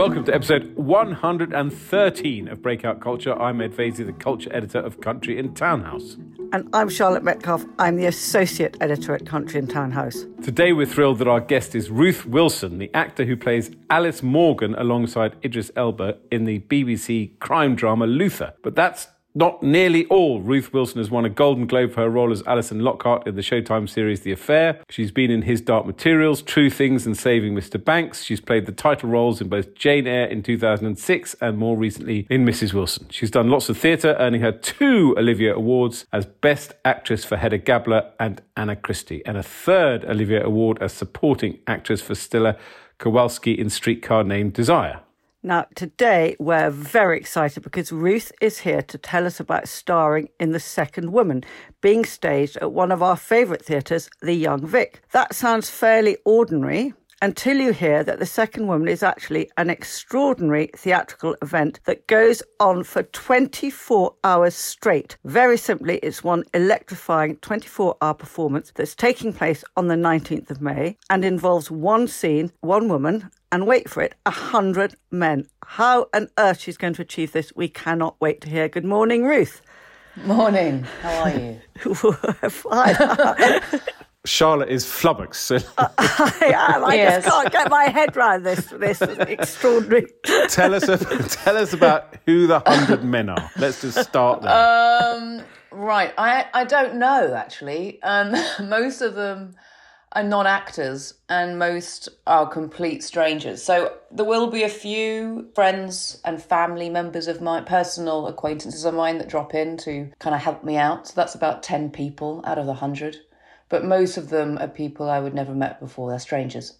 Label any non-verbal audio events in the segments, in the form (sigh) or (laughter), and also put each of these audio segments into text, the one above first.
Welcome to episode 113 of Breakout Culture. I'm Ed Vaizey, the culture editor of Country and Townhouse. And I'm Charlotte Metcalfe. I'm the associate editor at Country and Townhouse. Today, we're thrilled that our guest is Ruth Wilson, the actor who plays Alice Morgan alongside Idris Elba in the BBC crime drama Luther. But that's not nearly all. Ruth Wilson has won a Golden Globe for her role as Alison Lockhart in the Showtime series The Affair. She's been in His Dark Materials, True Things, and Saving Mr. Banks. She's played the title roles in both Jane Eyre in 2006 and more recently in Mrs. Wilson. She's done lots of theatre, earning her two Olivier Awards as Best Actress for Hedda Gabler and Anna Christie, and a third Olivier Award as Supporting Actress for Stella Kowalski in Streetcar Named Desire. Now, today we're very excited because Ruth is here to tell us about starring in The Second Woman, being staged at one of our favourite theatres, the Young Vic. That sounds fairly ordinary, until you hear that The Second Woman is actually an extraordinary theatrical event that goes on for 24 hours straight. Very simply, it's one electrifying 24 hour performance that's taking place on the 19th of May and involves one scene, one woman, and wait for it, a hundred men. How on earth she's going to achieve this, we cannot wait to hear. Good morning, Ruth. Morning. How are you? (laughs) Fine. (laughs) Charlotte is flummoxed. (laughs) (laughs) I am. I Yes. just can't get my head around this. This is (laughs) extraordinary. tell us, tell us about who the hundred men are. Let's just start there. Um, right. I I don't know actually. Um, most of them are non-actors, and most are complete strangers. So there will be a few friends and family members of my personal acquaintances of mine that drop in to kind of help me out. So that's about ten people out of the hundred. But most of them are people I would never met before. They're strangers.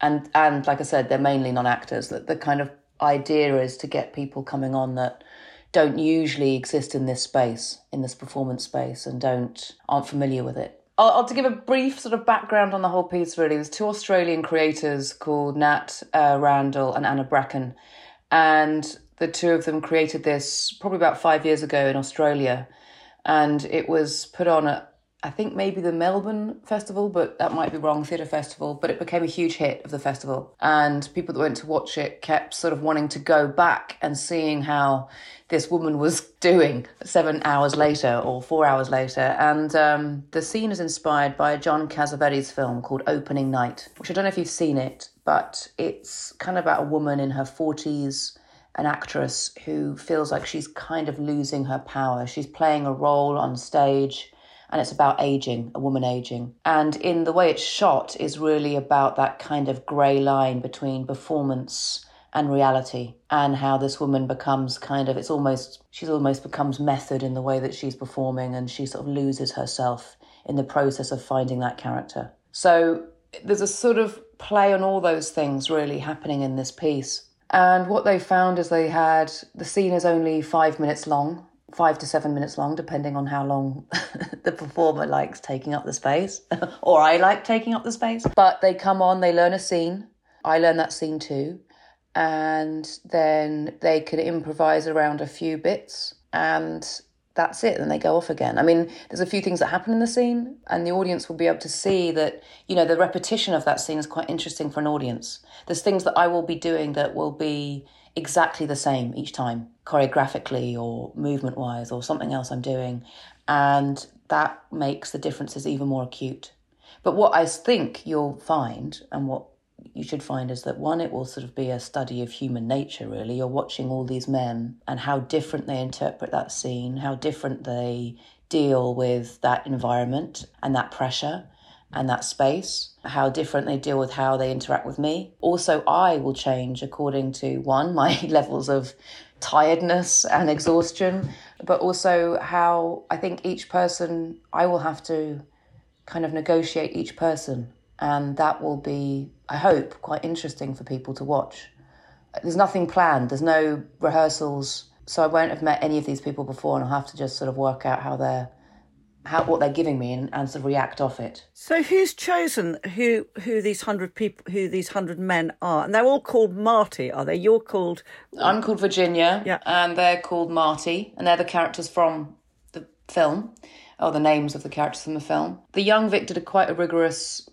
and and like I said, they're mainly non-actors. That the kind of idea is to get people coming on that don't usually exist in this space, in this performance space, and don't aren't familiar with it. I'll, I'll to give a brief sort of background on the whole piece. Really, there's two Australian creators called Nat uh, Randall and Anna Breckon, and the two of them created this probably about five years ago in Australia, and it was put on at I think maybe the Melbourne Festival, but that might be wrong, Theatre Festival. But it became a huge hit of the festival. And people that went to watch it kept sort of wanting to go back and seeing how this woman was (laughs) doing seven hours later or four hours later. And um, the scene is inspired by John Cassavetes film called Opening Night, which I don't know if you've seen it, but it's kind of about a woman in her 40s an actress who feels like she's kind of losing her power. She's playing a role on stage and it's about aging, a woman aging. And in the way it's shot is really about that kind of grey line between performance and reality and how this woman becomes kind of it's almost she's almost becomes method in the way that she's performing and she sort of loses herself in the process of finding that character. So there's a sort of play on all those things really happening in this piece. And what they found is they had the scene is only five minutes long, five to seven minutes long, depending on how long (laughs) the performer likes taking up the space, (laughs) or I like taking up the space. But they come on, they learn a scene. I learn that scene too. And then they could improvise around a few bits, and that's it. Then they go off again. I mean, there's a few things that happen in the scene, and the audience will be able to see that, you know, the repetition of that scene is quite interesting for an audience. There's things that I will be doing that will be exactly the same each time, choreographically or movement wise, or something else I'm doing. And that makes the differences even more acute. But what I think you'll find, and what you should find is that one, it will sort of be a study of human nature, really. You're watching all these men and how different they interpret that scene, how different they deal with that environment and that pressure and that space, how different they deal with how they interact with me. Also, I will change according to one, (laughs) my levels of tiredness and exhaustion, but also how I think each person, I will have to kind of negotiate each person. And that will be, I hope, quite interesting for people to watch. There's nothing planned, there's no rehearsals. So I won't have met any of these people before, and I'll have to just sort of work out how they're, how what they're giving me, and, and sort of react off it. So who's chosen who who these hundred people who these hundred men are? And they're all called Marty, are they? You're called I'm called Virginia, Yeah. and they're called Marty, and they're the characters from the film, or the names of the characters from the film. The young Vic did a quite a rigorous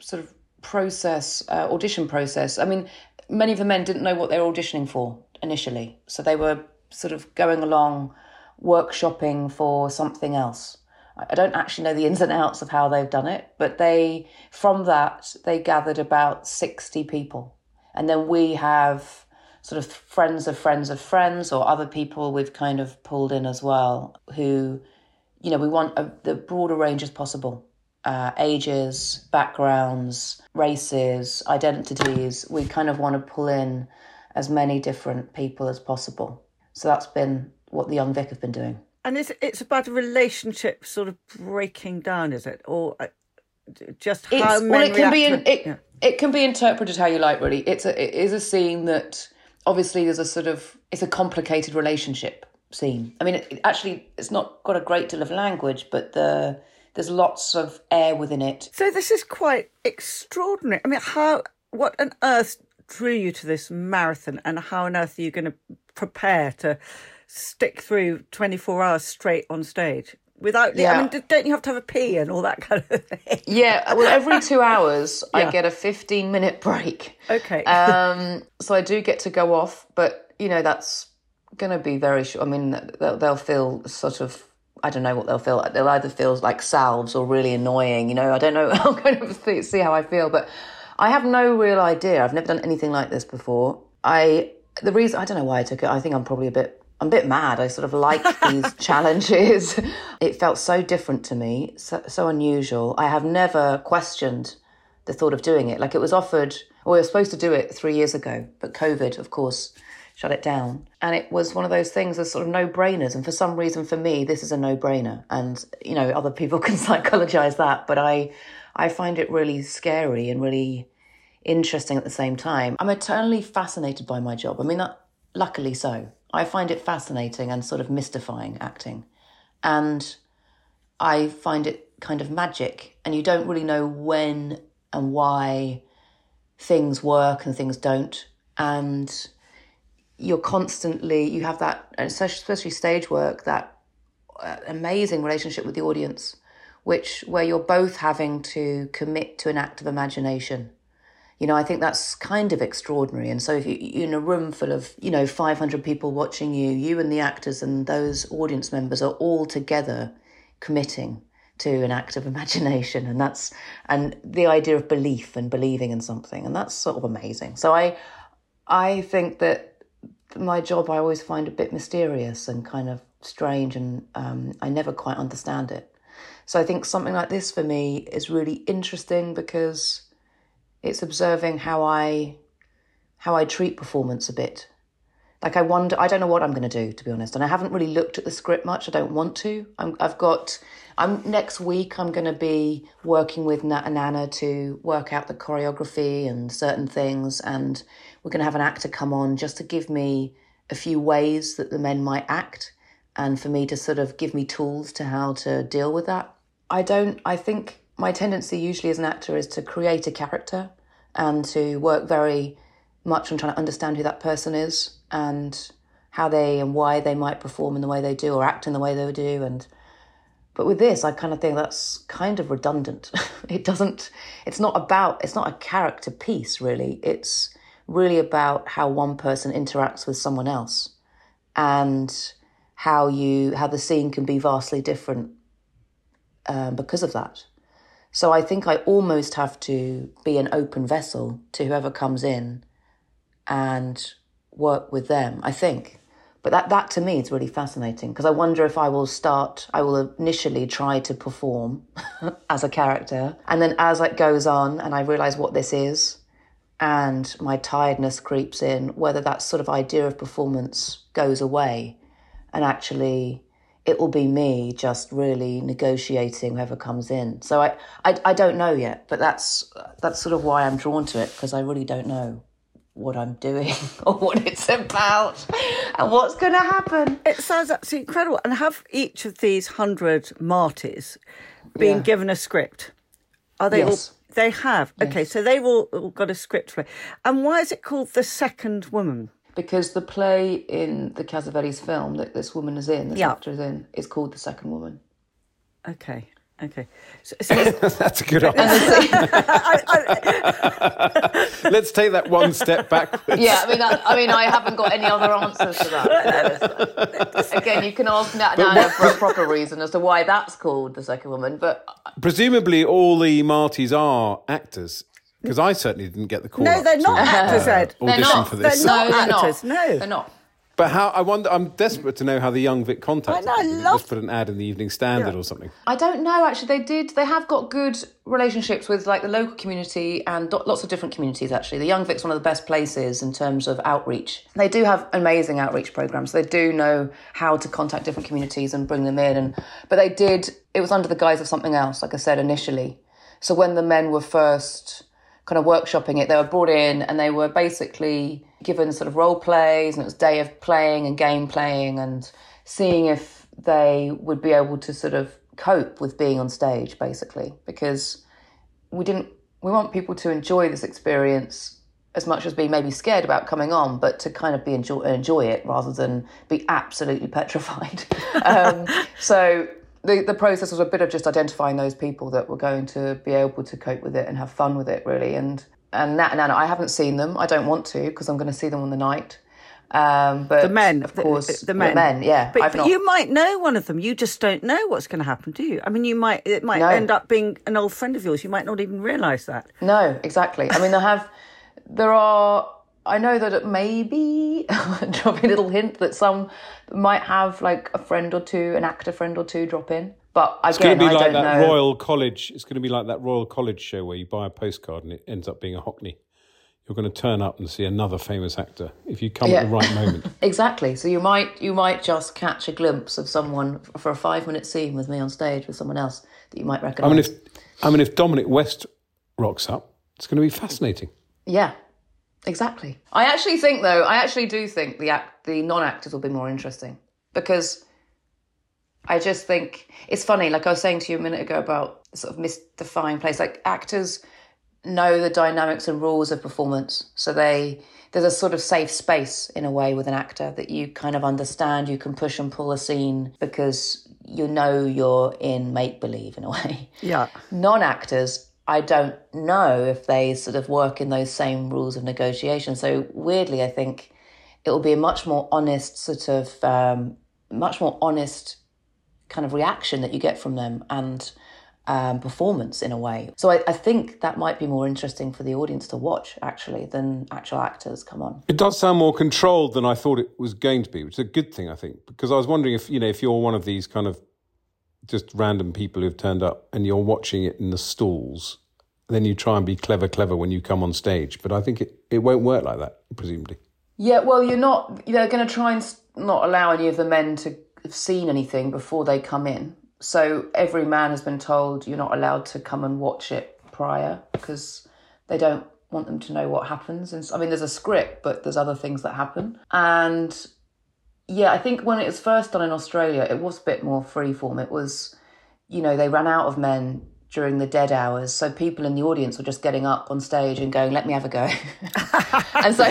sort of process, uh, audition process. I mean, many of the men didn't know what they were auditioning for initially, so they were sort of going along workshopping for something else. I don't actually know the ins and outs of how they've done it, but they from that they gathered about 60 people. And then we have sort of friends of friends of friends or other people we've kind of pulled in as well who you know we want a, the broader range as possible. Uh, ages backgrounds races identities. We kind of want to pull in as many different people as possible. So that's been what the young vic have been doing and it's it's about a relationship sort of breaking down, is it, or uh, just how it's, men well, it can be in, it, yeah. it can be interpreted how you like. Really, it's a it is a scene that obviously there's a sort of it's a complicated relationship scene. I mean, it, actually, it's not got a great deal of language, but the there's lots of air within it. So this is quite extraordinary. I mean, how what on earth drew you to this marathon, and how on earth are you going to prepare to? Stick through 24 hours straight on stage without yeah. I mean don't you have to have a pee and all that (laughs) kind of thing? Yeah well every 2 hours yeah. I get a 15 minute break. Okay. Um so I do get to go off but you know that's going to be very short I mean they'll, they'll feel sort of I don't know what they'll feel they'll either feel like salves or really annoying you know I don't know (laughs) I'll kind of see how I feel but I have no real idea. I've never done anything like this before. I the reason I don't know why I took it. I think I'm probably a bit I'm a bit mad. I sort of like these (laughs) challenges. It felt so different to me, so, so unusual. I have never questioned the thought of doing it. Like it was offered, or we were supposed to do it three years ago, but COVID, of course, shut it down. And it was one of those things as sort of no brainers. And for some reason, for me, this is a no brainer. And, you know, other people (laughs) can psychologize that, but I, I find it really scary and really interesting at the same time. I'm eternally fascinated by my job. I mean, that, luckily so. I find it fascinating and sort of mystifying acting. And I find it kind of magic, and you don't really know when and why things work and things don't. And you're constantly, you have that, especially stage work, that uh, amazing relationship with the audience, which where you're both having to commit to an act of imagination you know, I think that's kind of extraordinary. And so, if you, you're in a room full of, you know, 500 people watching you, you and the actors and those audience members are all together committing to an act of (laughs) imagination. And that's, and the idea of belief and believing in something. And that's sort of amazing. So, I, I think that my job I always find a bit mysterious and kind of strange, and um, I never quite understand it. So, I think something like this for me is really interesting because it's observing how I how I treat performance a bit. Like I wonder, I don't know what I'm going to do to be honest, and I haven't really looked at the script much. I don't want to. I'm, I've got. I'm next week. I'm going to be working with Nat and Anna to work out the choreography and certain things, and we're going to have an actor come on just to give me a few ways that the men might act, and for me to sort of give me tools to how to deal with that. I don't. I think my tendency usually as an actor is to create a character and to work very much on trying to understand who that person is and how they and why they might perform in the way they do or act in the way they do. And but with this i kind of think that's kind of redundant. (laughs) It doesn't it's not about it's not a character piece really. It's really about how one person interacts with someone else and how you how the scene can be vastly different um, because of that so I think I almost have to be an open vessel to whoever comes in and work with them, I think. But that, that to me is really fascinating because I wonder if I will start, I will initially try to perform (laughs) as a character. And then as it goes on and I realize what this is and my tiredness creeps in, whether that sort of idea of performance goes away and actually it will be me just really negotiating whoever comes in. So I, I, I don't know yet, but that's that's sort of why I'm drawn to it because I really don't know what I'm doing (laughs) or what it's about and what's going to happen. It sounds absolutely incredible. And have each of these hundred Martys been yeah. given a script? Are they yes. all? They have. Yes. Okay, so they've all, all got a script for it. And why is it called The Second Woman? Because the play in the Cassavetes film that this woman is in, this yeah. actor is in, is called The Second Woman. Okay. Okay. So, so (laughs) That's a good (laughs) answer. (laughs) Let's take that one step backwards. Yeah, I mean, I, I, mean, I haven't got any other answers to that. Again, you can ask Anna for a proper reason as to why that's called the second woman, but presumably all the Martys are actors. Because I certainly didn't get the call. No, they're not actors, Ed. Audition for this. They're not no, actors. They're not. No, they're not. But how? I wonder. I'm desperate to know how the young Vic contacted. I know. Love... Just put an ad in the Evening Standard yeah. or something. I don't know. Actually, they did. They have got good relationships with like the local community and lots of different communities. Actually, the Young Vic's one of the best places in terms of outreach. They do have amazing outreach programs. They do know how to contact different communities and bring them in. And but they did. It was under the guise of something else. Like I said initially. So when the men were first kind of workshopping it. They were brought in and they were basically given sort of role plays, and it was day of playing and game playing and seeing if they would be able to sort of cope with being on stage, basically, because we didn't. We want people to enjoy this experience as much as being maybe scared about coming on, but to kind of be enjoy enjoy it rather than be absolutely petrified. (laughs) um, so the, the process was a bit of just identifying those people that were going to be able to cope with it and have fun with it, really. And and Nat and Anna, I haven't seen them. I don't want to because I'm going to see them on the night. Um, but the men, of course, the, the, men, the men, yeah. But, but not... you might know one of them. You just don't know what's going to happen, do you? I mean, you might it might no. end up being an old friend of yours. You might not even realise that. No, exactly. I mean, I have. There are I know that it maybe (laughs) drop a little hint that some might have like a friend or two, an actor friend or two drop in. But again, it's going to be I like that know. Royal College. It's going to be like that Royal College show where you buy a postcard and it ends up being a Hockney. You're going to turn up and see another famous actor if you come yeah. at the right moment. (laughs) exactly. So you might you might just catch a glimpse of someone for a five minute scene with me on stage with someone else that you might recognise. I mean, if I mean if Dominic West rocks up, it's going to be fascinating. Yeah, Exactly. I actually think, though, I actually do think the act, the non-actors will be more interesting because I just think it's funny. Like I was saying to you a minute ago about sort of mystifying place. Like actors know the dynamics and rules of performance, so they there's a sort of safe space in a way with an actor that you kind of understand. You can push and pull a scene because you know you're in make believe in a way. Yeah. Non actors I don't know if they sort of work in those same rules of negotiation. So weirdly, I think it will be a much more honest sort of, um, much more honest kind of reaction that you get from them and um, performance in a way. So I, I, think that might be more interesting for the audience to watch actually than actual actors come on. It does sound more controlled than I thought it was going to be, which is a good thing, I think, because I was wondering if you know if you're one of these kind of just random people who've turned up and you're watching it in the stalls, then you try and be clever, clever when you come on stage. But I think it, it won't work like that, presumably. Yeah, well, you're not, they're going to try and not allow any of the men to have seen anything before they come in. So every man has been told you're not allowed to come and watch it prior because they don't want them to know what happens. And I mean, there's a script, but there's other things that happen. And yeah, I think when it was first done in Australia, it was a bit more freeform. It was, you know, they ran out of men during the dead hours. So people in the audience were just getting up on stage and going, let me have a go. (laughs) and so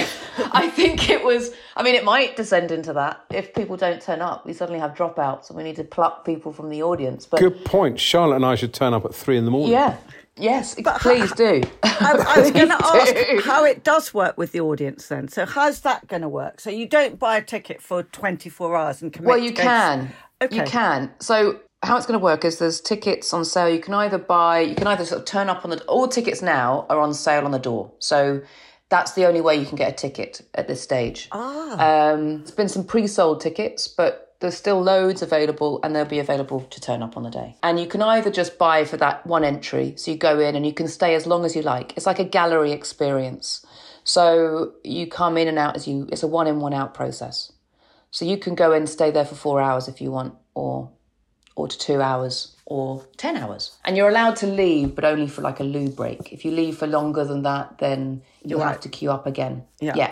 I think it was, I mean, it might descend into that. If people don't turn up, we suddenly have dropouts and we need to pluck people from the audience. But Good point. Charlotte and I should turn up at three in the morning. Yeah. Yes, but please do. I, I was (laughs) going to ask how it does work with the audience then. So how's that going to work? So you don't buy a ticket for 24 hours and commit Well, you can. Okay. You can. So how it's going to work is there's tickets on sale. You can either buy, you can either sort of turn up on the, all tickets now are on sale on the door. So that's the only way you can get a ticket at this stage. Ah. Um, there's been some pre-sold tickets, but there's still loads available and they'll be available to turn up on the day. And you can either just buy for that one entry. So you go in and you can stay as long as you like. It's like a gallery experience. So you come in and out as you, it's a one in, one out process. So you can go in and stay there for four hours if you want, or or to two hours or 10 hours. And you're allowed to leave, but only for like a loo break. If you leave for longer than that, then you'll right. have to queue up again. Yeah. yeah.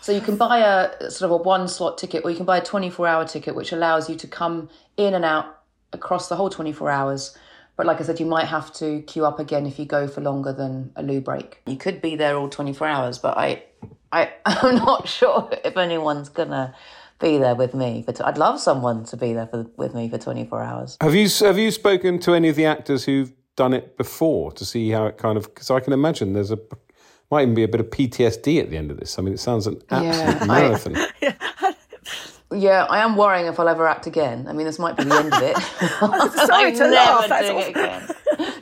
So you can buy a sort of a one slot ticket or you can buy a 24 hour ticket, which allows you to come in and out across the whole 24 hours. But like I said, you might have to queue up again if you go for longer than a loo break. You could be there all 24 hours, but I, I, (laughs) I'm not sure if anyone's gonna be there with me. But I'd love someone to be there for, with me for 24 hours. Have you have you spoken to any of the actors who've done it before to see how it kind of? Because I can imagine there's a might even be a bit of PTSD at the end of this. I mean, it sounds an absolute Yeah, (laughs) I- marathon. (laughs) Yeah, I am worrying if I'll ever act again. I mean, this might be the end of it. (laughs) sorry I'm to never laugh, that's doing it again.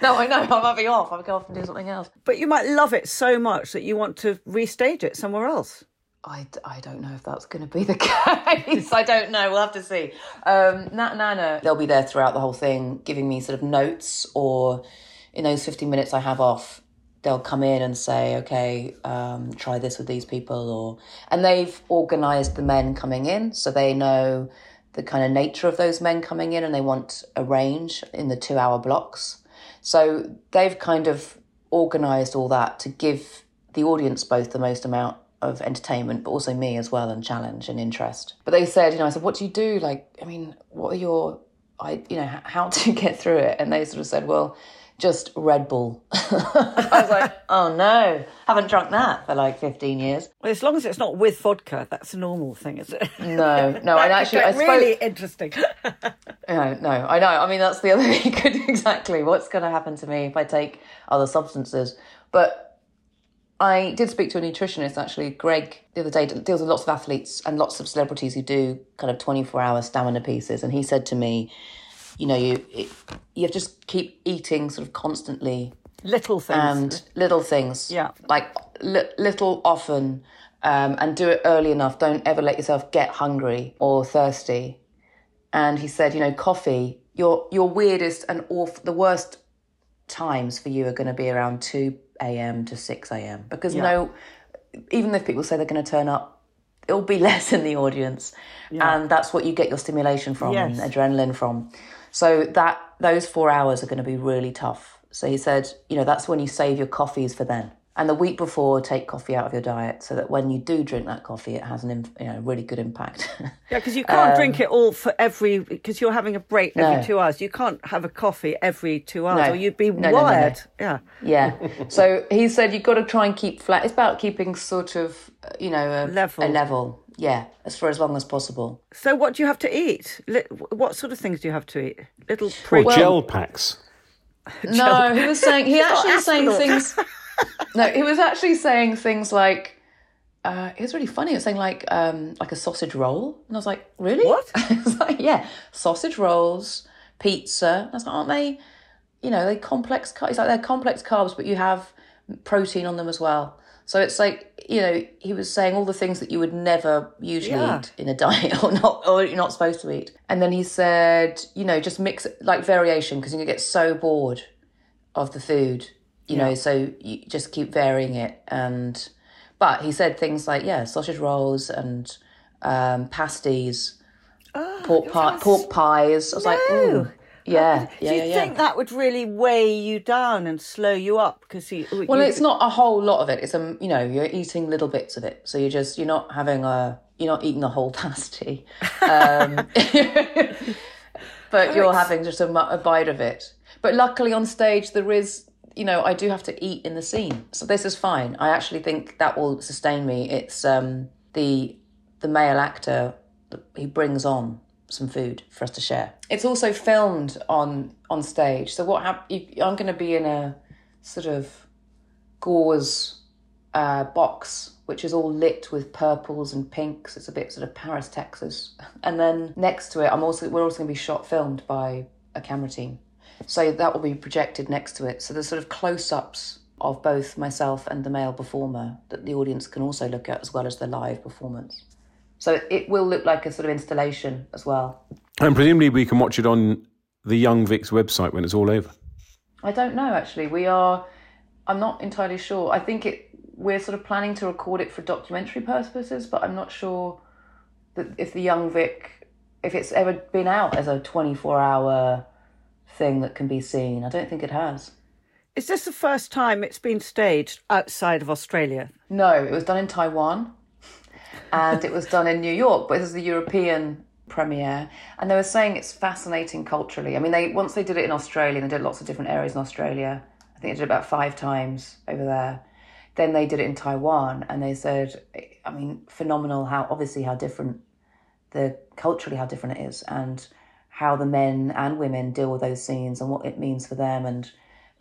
No, I know. I might be off. I'll go off and do something else. But you might love it so much that you want to restage it somewhere else. I, I don't know if that's going to be the (laughs) case. I don't know. We'll have to see. Um, Nat and Anna, they'll be there throughout the whole thing, giving me sort of notes, or in those 15 minutes I have off, they'll come in and say, okay, um, try this with these people. or And they've organised the men coming in, so they know the kind of nature of those men coming in, and they want a range in the two hour blocks. So they've kind of organised all that to give the audience both the most amount of entertainment, but also me as well, and challenge and interest. But they said, you know, I said, what do you do? Like, I mean, what are your, I, you know, how (laughs) to get through it? And they sort of said, well, just Red Bull. (laughs) I was like, (laughs) oh no, haven't drunk that for like 15 years. Well, as long as it's not with vodka, that's a normal thing, is it? No, no, and actually, I spoke. really interesting. No, no, I know. I mean, that's the other thing. Exactly what's going to happen to me if I take other substances. But I did speak to a nutritionist actually, Greg, the other day. Deals with lots of athletes and lots of celebrities who do kind of twenty four hour stamina pieces, and he said to me, you know, you it, you have just keep eating sort of constantly Little things. and little things. Yeah. Like li- little often um, and do it early enough. Don't ever let yourself get hungry or thirsty. And he said, you know, coffee, your, your weirdest and awful, the worst times for you are going to be around 2 a.m. to 6 a.m. Because no, even if people say they're going to turn up, it'll be (laughs) less in the audience. And that's what you get your stimulation from Yes. and adrenaline from. So that those four hours are going to be really tough. So he said, you know, that's when you save your coffees for then. And the week before, take coffee out of your diet so that when you do drink that coffee, it has an you know really good impact. Yeah, because you (laughs) can't drink it all for every because you're having a break every Um, No. two hours. You can't have a coffee every two hours, No. or you'd be No, no, no, no. wired. Yeah, Yeah. (laughs) So he said you've got to try and keep flat. It's about keeping sort of, uh, you know, a Level. A level. Yeah, as for as long as possible. So what do you have to eat? What sort of things do you have to eat? Little Or pre- gel packs. No, he was saying he (laughs) actually was saying things. No, he was actually saying things like. Uh, it was really funny. It was saying like um, like a sausage roll, and I was like, really? What? (laughs) I was like, yeah, sausage rolls, pizza. And I was like, aren't they? You know, they complex. car- It's like they're complex carbs, but you have protein on them as well. So it's like you know, he was saying all the things that you would never usually Yeah. eat in a (laughs) diet or not, or you're not supposed to eat. And then he said, you know, just mix it like variation because you can get so bored of the food, you know, so you just keep varying it. And, but he said things like, yeah, sausage rolls and um, pasties, pork, pie, pork pies. I was like, No. ooh, yeah, Do yeah, you yeah, yeah. think that would really weigh you down and slow you up? Because he Well, it's not a whole lot of it. It's a you know you're eating little bits of it, so you're just you're not having a you're not eating the whole (laughs) pasty, um, (laughs) but you're having just a, a bite of it. But luckily on stage there is you know I do have to eat in the scene, so this is fine. I actually think that will sustain me. It's um, the the male actor he brings on some food for us to share. It's also filmed on on stage. So what hap- I'm going to be in a sort of gauze uh, box, which is all lit with purples and pinks. It's a bit sort of Paris, Texas. (laughs) And then next to it, I'm also we're also going to be shot filmed by a camera team. So that will be projected next to it. So there's sort of close-ups of both myself and the male performer that the audience can also look at as well as the live performance. So it will look like a sort of installation as well. And presumably we can watch it on the Young Vic's website when it's all over. I don't know actually. We are. I'm not entirely sure. I think it. We're sort of planning to record it for documentary purposes, but I'm not sure that if the Young Vic, if it's ever been out as a 24 hour thing that can be seen. I don't think it has. Is this the first time it's been staged outside of Australia? No, it was done in Taiwan, and it was done in New York. But this is the European premiere, and they were saying it's fascinating culturally. I mean, they once they did it in Australia, they did lots of different areas in Australia. I think they did it about five times over there. Then they did it in Taiwan, and they said, I mean, phenomenal how obviously how different the culturally how different it is and how the men and women deal with those scenes and what it means for them. And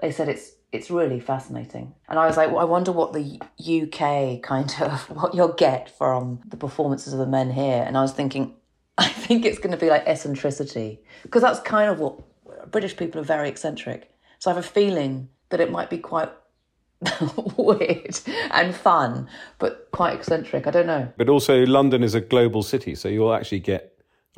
they said it's it's really fascinating. And I was like, well, I wonder what the UK kind of (laughs) what you'll get from the performances of the men here. And I was thinking, (laughs) I think it's going to be like eccentricity because that's kind of what British people are very eccentric. So I have a feeling that it might be quite (laughs) weird and fun, but quite eccentric. I don't know. But also, London is a global city, so you'll actually get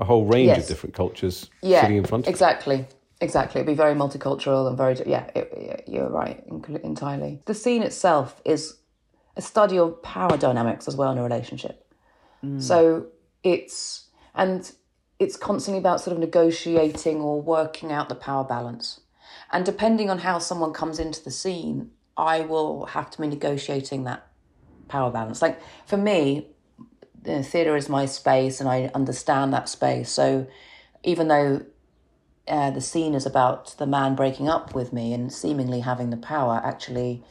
a whole range yes. of different cultures yeah, sitting in front. Of exactly. Exactly, it'd be very multicultural and very yeah. It, you're right entirely. The scene itself is a study of power dynamics as well in a relationship. Mm. So it's and it's constantly about sort of negotiating or working out the power balance. And depending on how someone comes into the scene, I will have to be negotiating that power balance. Like for me, the theatre is my space and I understand that space. So even though uh, the scene is about the man breaking up with me and seemingly having the power, actually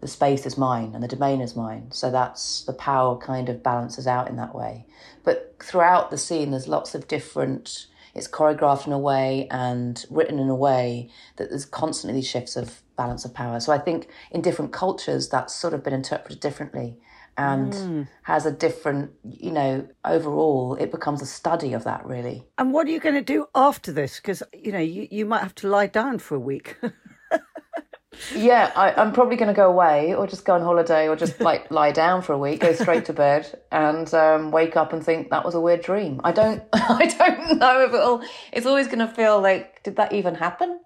the space is mine and the domain is mine. So that's the power kind of balances out in that way. But throughout the scene, there's lots of different. It's choreographed in a way and written in a way that there's constantly these shifts of balance of power. So I think in different cultures, that's sort of been interpreted differently and mm. has a different, you know, overall, it becomes a study of that really. And what are you going to do after this? Because, you know, you, you might have to lie down for a week. (laughs) yeah, I, am probably going to go away or just go on holiday or just like (laughs) lie down for a week, go straight to bed and um, wake up and think that was a weird dream. I don't, (laughs) I don't know if it'll, it's always going to feel like, did that even happen?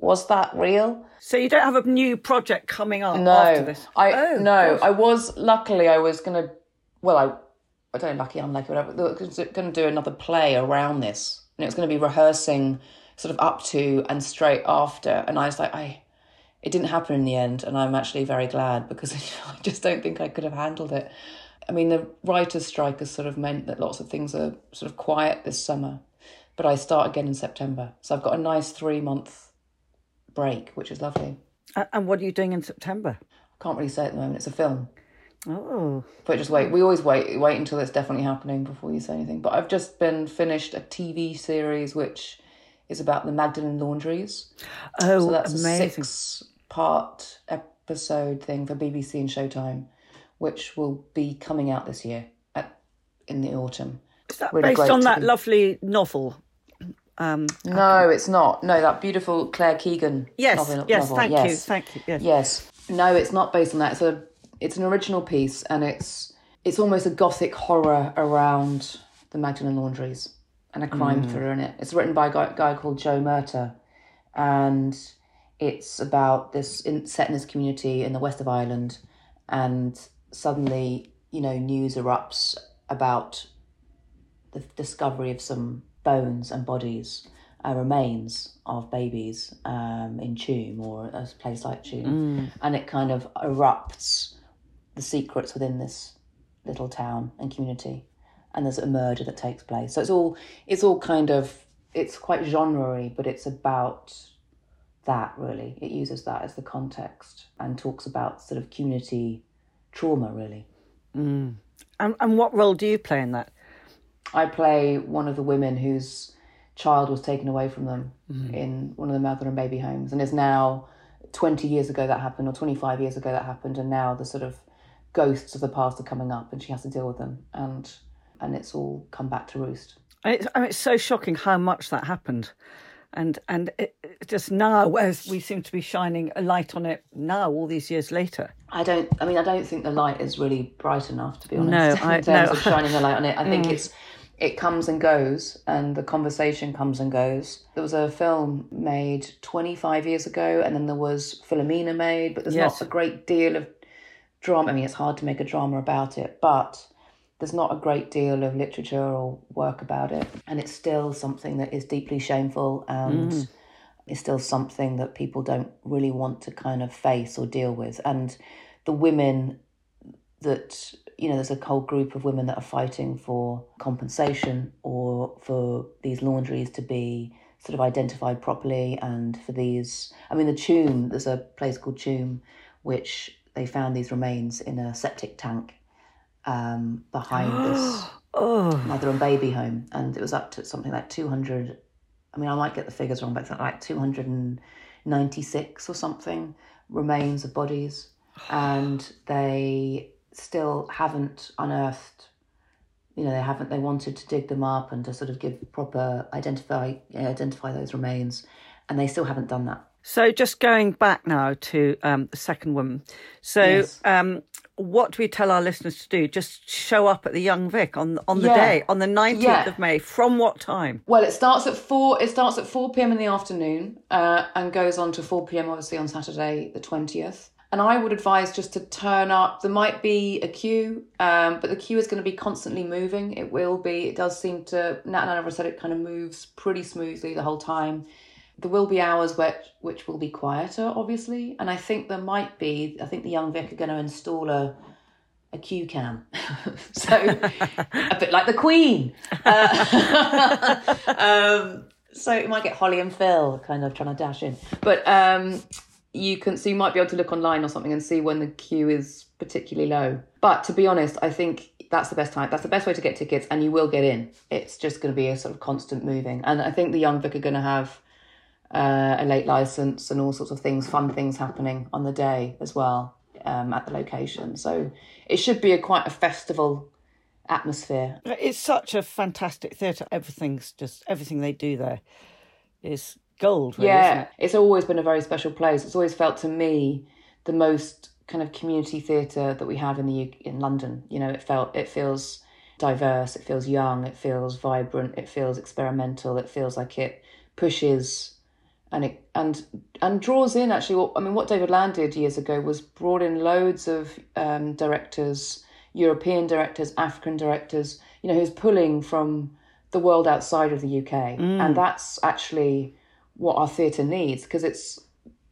Was that real? So you don't have a new project coming up no, after this? I oh, no. I was luckily I was gonna. Well, I I don't know, lucky, unlucky, whatever. I was going to do another play around this, and it was going to be rehearsing sort of up to and straight after. And I was like, I, it didn't happen in the end, and I'm actually very glad because (laughs) I just don't think I could have handled it. I mean, the writers' strike has sort of meant that lots of things are sort of quiet this summer, but I start again in September, so I've got a nice three month break, which is lovely. And what are you doing in September? I can't really say at the moment. It's a film. Oh. But just wait. We always wait wait until it's definitely happening before you say anything. But I've just been finished a TV series which is about the Magdalene laundries. Oh, so that's amazing. a six part episode thing for BBC and Showtime, which will be coming out this year at, in the autumn. Is that really based on that be... lovely novel? Um, no, it's not. No, that beautiful Claire Keegan. Yes, novel, yes, novel. thank yes. you, thank you. Yes. yes, no, it's not based on that. It's a, it's an original piece, and it's it's almost a gothic horror around the Magdalene Laundries and a crime mm. thriller in it. It's written by a guy, guy called Joe Murtagh, and it's about this in, set in this community in the west of Ireland, and suddenly, you know, news erupts about the discovery of some bones and bodies, uh, remains of babies um, in Tuam or a place like Tuam, mm. and it kind of erupts the secrets within this little town and community, and there's a murder that takes place. So it's all it's all kind of it's quite genre but it's about that really. It uses that as the context and talks about sort of community trauma really. Mm. And, and what role do you play in that? I play one of the women whose child was taken away from them mm. in one of the mother and baby homes, and is now twenty years ago that happened, or twenty five years ago that happened, and now the sort of ghosts of the past are coming up, and she has to deal with them, and and it's all come back to roost. It's, I mean, it's so shocking how much that happened and and it, just now as we seem to be shining a light on it now all these years later i don't i mean i don't think the light is really bright enough to be honest no, I, (laughs) in terms no. of shining the light on it i think (laughs) mm. it's it comes and goes and the conversation comes and goes. There was a film made 25 years ago and then there was Philomena made, but there's yes. not a great deal of drama. I mean, it's hard to make a drama about it, but there's not a great deal of literature or work about it. And it's still something that is deeply shameful and mm. is still something that people don't really want to kind of face or deal with. And the women that you know, there's a whole group of women that are fighting for compensation or for these laundries to be sort of identified properly and for these I mean the Tuam there's a place called Tuam which they found these remains in a septic tank um, behind this (gasps) Oh. mother and baby home, and it was up to something like 200. I mean, I might get the figures wrong, but it's like 296 or something remains of bodies, (sighs) and they still haven't unearthed. You know, they haven't. They wanted to dig them up and to sort of give proper identify identify those remains, and they still haven't done that. So, just going back now to um, the second woman. So, Yes. um, what do we tell our listeners to do? Just show up at the Young Vic on on the Yeah. day, on the nineteenth Yeah. of May. From what time? Well, it starts at four. It starts at four p.m. in the afternoon, uh, and goes on to four p.m. obviously on Saturday the twentieth. And I would advise just to turn up. There might be a queue, um, but the queue is going to be constantly moving. It will be. It does seem to. Nat and Anna said it kind of moves pretty smoothly the whole time. There will be hours which which will be quieter, obviously, and I think there might be. I think the young Vic are going to install a a queue cam, (laughs) so a bit like the Queen. Uh, (laughs) um, so it might get Holly and Phil kind of trying to dash in, but um, you can. So you might be able to look online or something and see when the queue is particularly low. But to be honest, I think that's the best time. That's the best way to get tickets, and you will get in. It's just going to be a sort of constant moving, and I think the young Vic are going to have uh, a late license and all sorts of things, fun things happening on the day as well um, at the location. So it should be a quite a festival atmosphere. It's such a fantastic theatre. Everything's just everything they do there is gold. Really, Yeah, it? it's always been a very special place. It's always felt to me the most kind of community theatre that we have in the U- in London. You know, it felt it feels diverse, it feels young, it feels vibrant, it feels experimental, it feels like it pushes and it and and draws in actually what I mean what David Lan did years ago was brought in loads of um, directors, European directors, African directors, you know, who's pulling from the world outside of the UK, and that's actually what our theatre needs because it's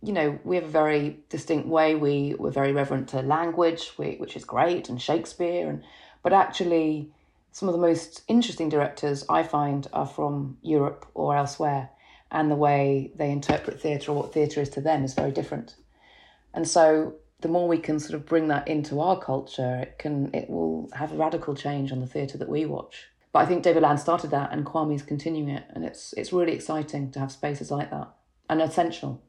you know we have a very distinct way. We we're very reverent to language we, which is great and Shakespeare and but actually some of the most interesting directors I find are from Europe or elsewhere and the way they interpret theatre or what theatre is to them is very different and so the more we can sort of bring that into our culture it can it will have a radical change on the theatre that we watch but I think David Lan started that and Kwame's continuing it and it's it's really exciting to have spaces like that and essential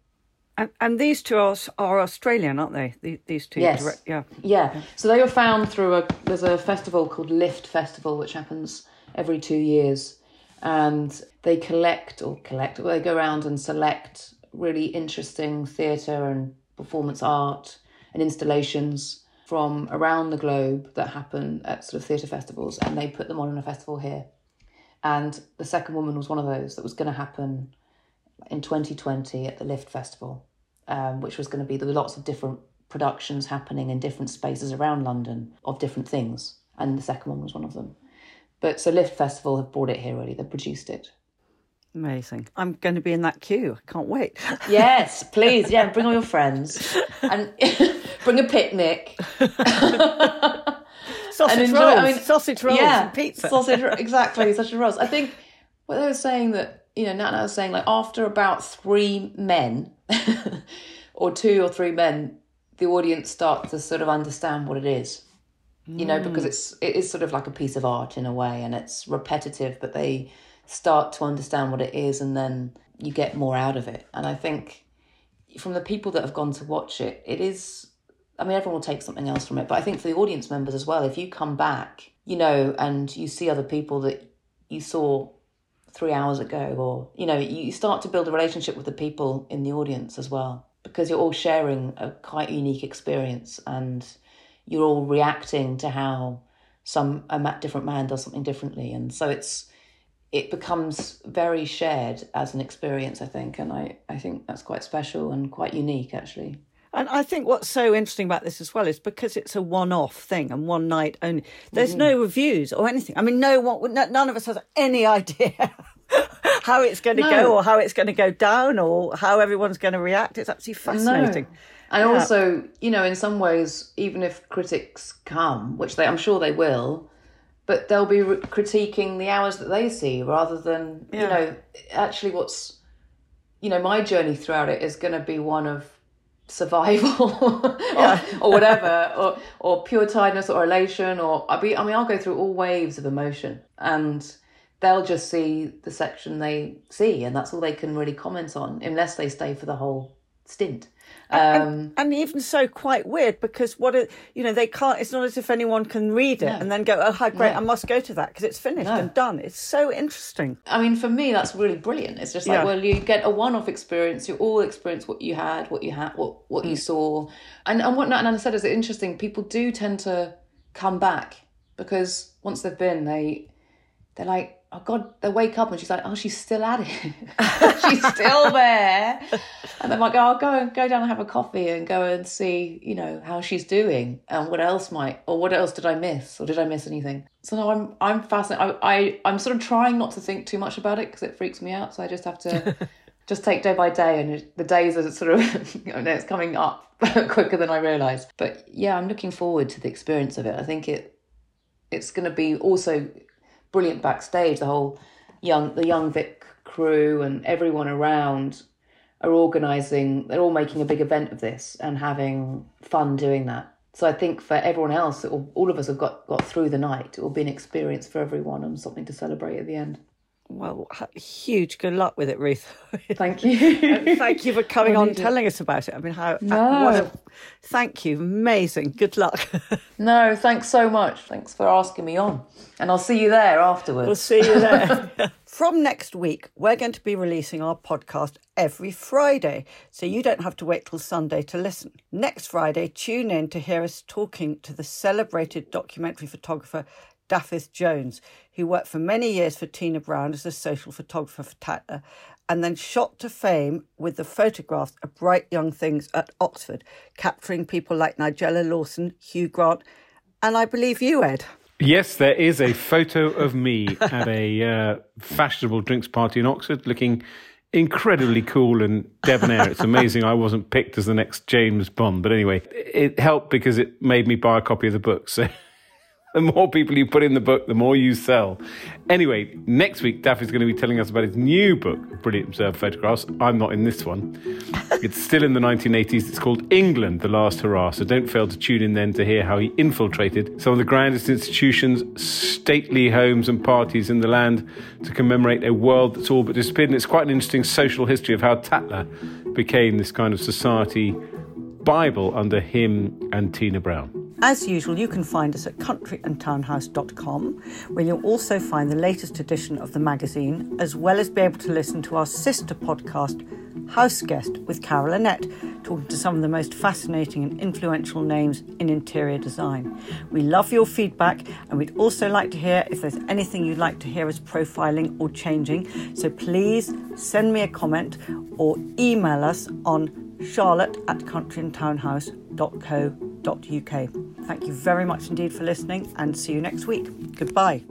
And, and these two are, are Australian, aren't they? These two, Yes. direct- yeah. Yeah. So they were found through a there's a festival called Lift Festival which happens every two years, and they collect or collect. They go around and select really interesting theatre and performance art and installations from around the globe that happen at sort of theatre festivals, and they put them on in a festival here. And the second woman was one of those that was going to happen in 2020 at the Lift Festival, um, which was going to be there were lots of different productions happening in different spaces around London of different things, and the second one was one of them. But so Lift Festival have brought it here already. they've produced it. Amazing. I'm going to be in that queue. I can't wait. Yes, (laughs) please. Yeah, bring all your friends and (laughs) bring a picnic. (laughs) Sausage enjoy- rolls, I mean, sausage rolls yeah, and pizza. Sausage, rolls. exactly, sausage rolls. I think what they were saying that, you know, Anna was saying like after about three men or two or three men, the audience start to sort of understand what it is. You know, because mm. it's it is sort of like a piece of art in a way and it's repetitive, but they start to understand what it is and then you get more out of it. And I think from the people that have gone to watch it, it is I mean, everyone will take something else from it, but I think for the audience members as well, if you come back, you know, and you see other people that you saw three hours ago, or, you know, you start to build a relationship with the people in the audience as well, because you're all sharing a quite unique experience and you're all reacting to how some a different man does something differently. And so it's, it becomes very shared as an experience, I think. And I, I think that's quite special and quite unique, actually. And I think what's so interesting about this as well is because it's a one-off thing and one night only. There's mm-hmm. no reviews or anything. I mean, no one, no- none of us has any (laughs) idea how it's going to No. go or how it's going to go down or how everyone's going to react. It's absolutely fascinating. And also, you know, in some ways, even if critics come, which they, I'm sure they will, but they'll be re- critiquing the hours that they see rather than, you know, actually what's, you know, my journey throughout it is going to be one of survival (laughs) or, oh. or, whatever or or pure tiredness or elation or I be I mean I'll go through all waves of emotion and they'll just see the section they see and that's all they can really comment on unless they stay for the whole stint um, and, and, even so, quite weird because what it, you know, they can't. It's not as if anyone can read it no. and then go, "Oh, how great! No. I must go to that because it's finished no. and done." It's so interesting. I mean, for me, that's really brilliant. It's just like, yeah. well, you get a one-off experience. You all experience what you had, what you had, what what you mm. saw, and and what Anna said is interesting. People do tend to come back because once they've been, they they're like, oh God, they wake up and she's like, oh, she's still at it. (laughs) (laughs) she's still there. And then like, oh, I'll go and go down and have a coffee and go and see, you know, how she's doing and what else might, or what else did I miss or did I miss anything? So no, I'm, I'm fascinated. I, I, I'm sort of trying not to think too much about it because it freaks me out. So I just have to (laughs) just take day by day and the days are sort of, you know, it's coming up quicker than I realize. But yeah, I'm looking forward to the experience of it. I think it, it's going to be also brilliant backstage. The whole young the young Vic crew and everyone around are organising. They're all making a big event of this and having fun doing that. So I think for everyone else, will, all of us have got got through the night. It will be an experience for everyone and something to celebrate at the end well, huge good luck with it, Ruth. (laughs) Thank you. thank you for coming on, telling us about it. I mean, how? No. Uh, a, thank you. Amazing. Good luck. (laughs) no, thanks so much. Thanks for asking me on, and I'll see you there afterwards. We'll see you there. (laughs) From next week, we're going to be releasing our podcast every Friday, so you don't have to wait till Sunday to listen. Next Friday, tune in to hear us talking to the celebrated documentary photographer Dafydd Jones, who worked for many years for Tina Brown as a social photographer for Tatler, and then shot to fame with the photographs of bright young things at Oxford, capturing people like Nigella Lawson, Hugh Grant, and I believe you, Ed. Yes, there is a photo of me at a uh, fashionable drinks party in Oxford looking incredibly cool and debonair. It's amazing I wasn't picked as the next James Bond. But anyway, it helped because it made me buy a copy of the book. So (laughs) (laughs) the more people you put in the book, the more you sell. Anyway, next week, Daffy's going to be telling us about his new book, Brilliant Observed Photographs. I'm not in this one. (laughs) it's still in the 1980s. It's called England, The Last Hurrah. So don't fail to tune in then to hear how he infiltrated some of the grandest institutions, stately homes, and parties in the land to commemorate a world that's all but disappeared. And it's quite an interesting social history of how Tatler became this kind of society Bible under him and Tina Brown. As usual, you can find us at countryandtownhouse.com, where you'll also find the latest edition of the magazine, as well as be able to listen to our sister podcast, House Guest, with Carol Annette, talking to some of the most fascinating and influential names in interior design. We love your feedback, and we'd also like to hear if there's anything you'd like to hear us profiling or changing. So please send me a comment or email us on charlotte at countryandtownhouse.co.uk. Thank you very much indeed for listening and see you next week. Goodbye.